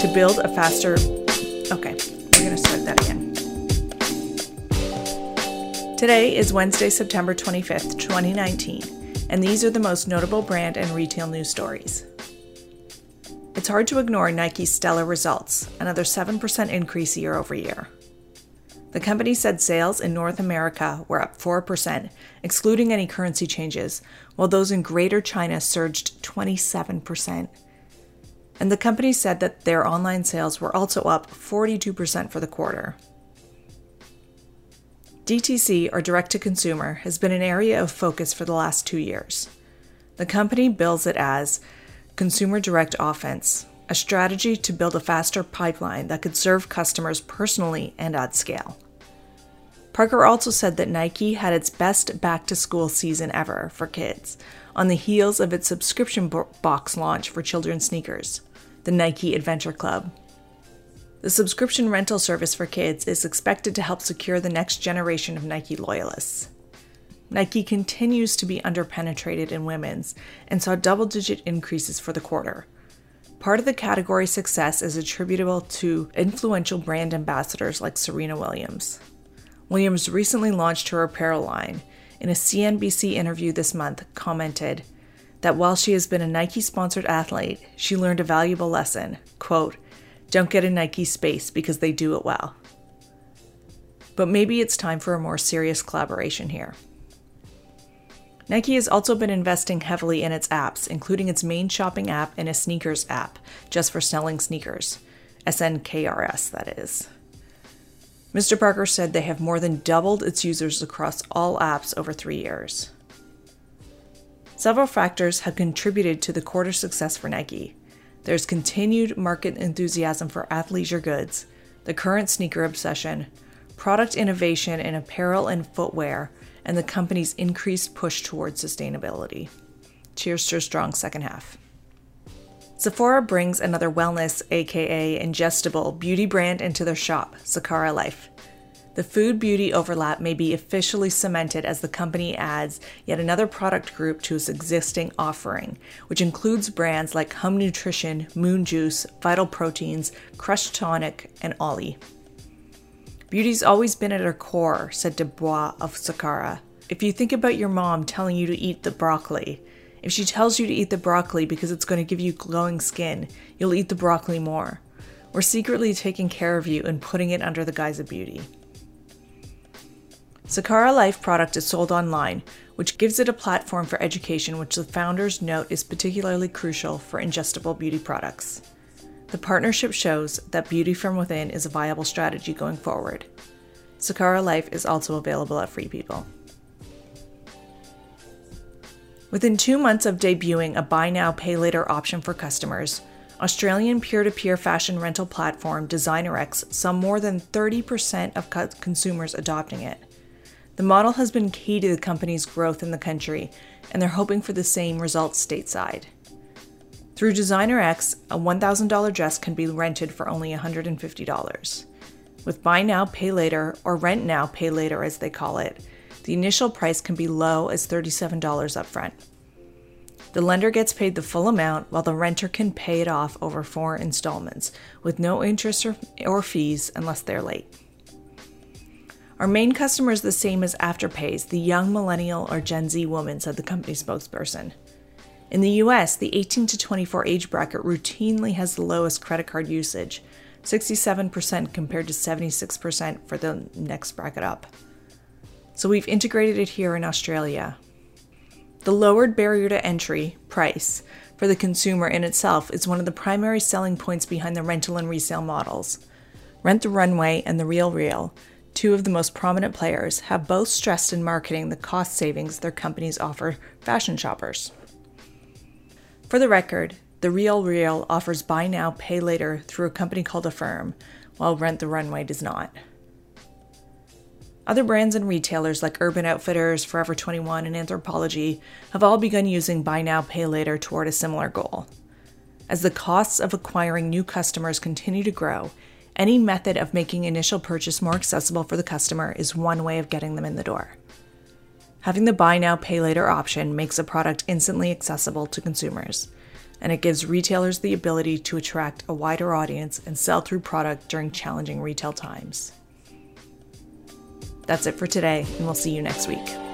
to build a faster. Okay, we're to start that again. Today is Wednesday, September 25th, 2019, and these are the most notable brand and retail news stories. It's hard to ignore Nike's stellar results, another 7% increase year over year. The company said sales in North America were up 4%, excluding any currency changes, while those in Greater China surged 27%. And the company said that their online sales were also up 42% for the quarter. DTC, or direct to consumer, has been an area of focus for the last two years. The company bills it as consumer direct offense, a strategy to build a faster pipeline that could serve customers personally and at scale. Parker also said that Nike had its best back to school season ever for kids, on the heels of its subscription box launch for children's sneakers, the Nike Adventure Club. The subscription rental service for kids is expected to help secure the next generation of Nike loyalists. Nike continues to be underpenetrated in women's and saw double digit increases for the quarter, Part of the category's success is attributable to influential brand ambassadors like Serena Williams. Williams recently launched her apparel line. In a CNBC interview this month, commented that while she has been a Nike sponsored athlete, she learned a valuable lesson. Quote, don't get in Nike space because they do it well. But maybe it's time for a more serious collaboration here. Nike has also been investing heavily in its apps, including its main shopping app and a sneakers app, just for selling sneakers. SNKRS, that is. Mr. Parker said they have more than doubled its users across all apps over three years. Several factors have contributed to the quarter's success for Nike. There's continued market enthusiasm for athleisure goods, the current sneaker obsession, product innovation in apparel and footwear, and the company's increased push towards sustainability. Cheers to a strong second half. Sephora brings another wellness, aka ingestible, beauty brand into their shop, Sakara Life. The food beauty overlap may be officially cemented as the company adds yet another product group to its existing offering, which includes brands like Hum Nutrition, Moon Juice, Vital Proteins, Crush Tonic, and Olly. Beauty's always been at her core, said DuBoff of Sakara. If you think about your mom telling you to eat the broccoli, if she tells you to eat the broccoli because it's going to give you glowing skin, you'll eat the broccoli more. We're secretly taking care of you and putting it under the guise of beauty. Sakara Life product is sold online, which gives it a platform for education, which the founders note is particularly crucial for ingestible beauty products. The partnership shows that beauty from within is a viable strategy going forward. Sakara Life is also available at Free People. Within two months of debuting a buy now, pay later option for customers, Australian peer to peer fashion rental platform Designerex saw more than 30% of consumers adopting it. The model has been key to the company's growth in the country, and they're hoping for the same results stateside. Through Designerex, a $1,000 dress can be rented for only $150. With Buy Now, Pay Later, or Rent Now, Pay Later as they call it, the initial price can be low as $37 upfront. The lender gets paid the full amount while the renter can pay it off over four installments with no interest or, or fees unless they're late. Our main customer is the same as Afterpay's, the young millennial or Gen Z woman, said the company spokesperson. In the US, the 18 to 24 age bracket routinely has the lowest credit card usage, 67% compared to 76% for the next bracket up. So we've integrated it here in Australia. The lowered barrier to entry, price, for the consumer in itself is one of the primary selling points behind the rental and resale models. Rent the Runway and The Real Real, two of the most prominent players, have both stressed in marketing the cost savings their companies offer fashion shoppers. For the record, The Real Real offers buy now, pay later through a company called Affirm, while Rent the Runway does not. Other brands and retailers like Urban Outfitters, Forever 21, and Anthropologie have all begun using buy now, pay later toward a similar goal. As the costs of acquiring new customers continue to grow, any method of making initial purchase more accessible for the customer is one way of getting them in the door. Having the buy now, pay later option makes a product instantly accessible to consumers. And it gives retailers the ability to attract a wider audience and sell through product during challenging retail times. That's it for today, and we'll see you next week.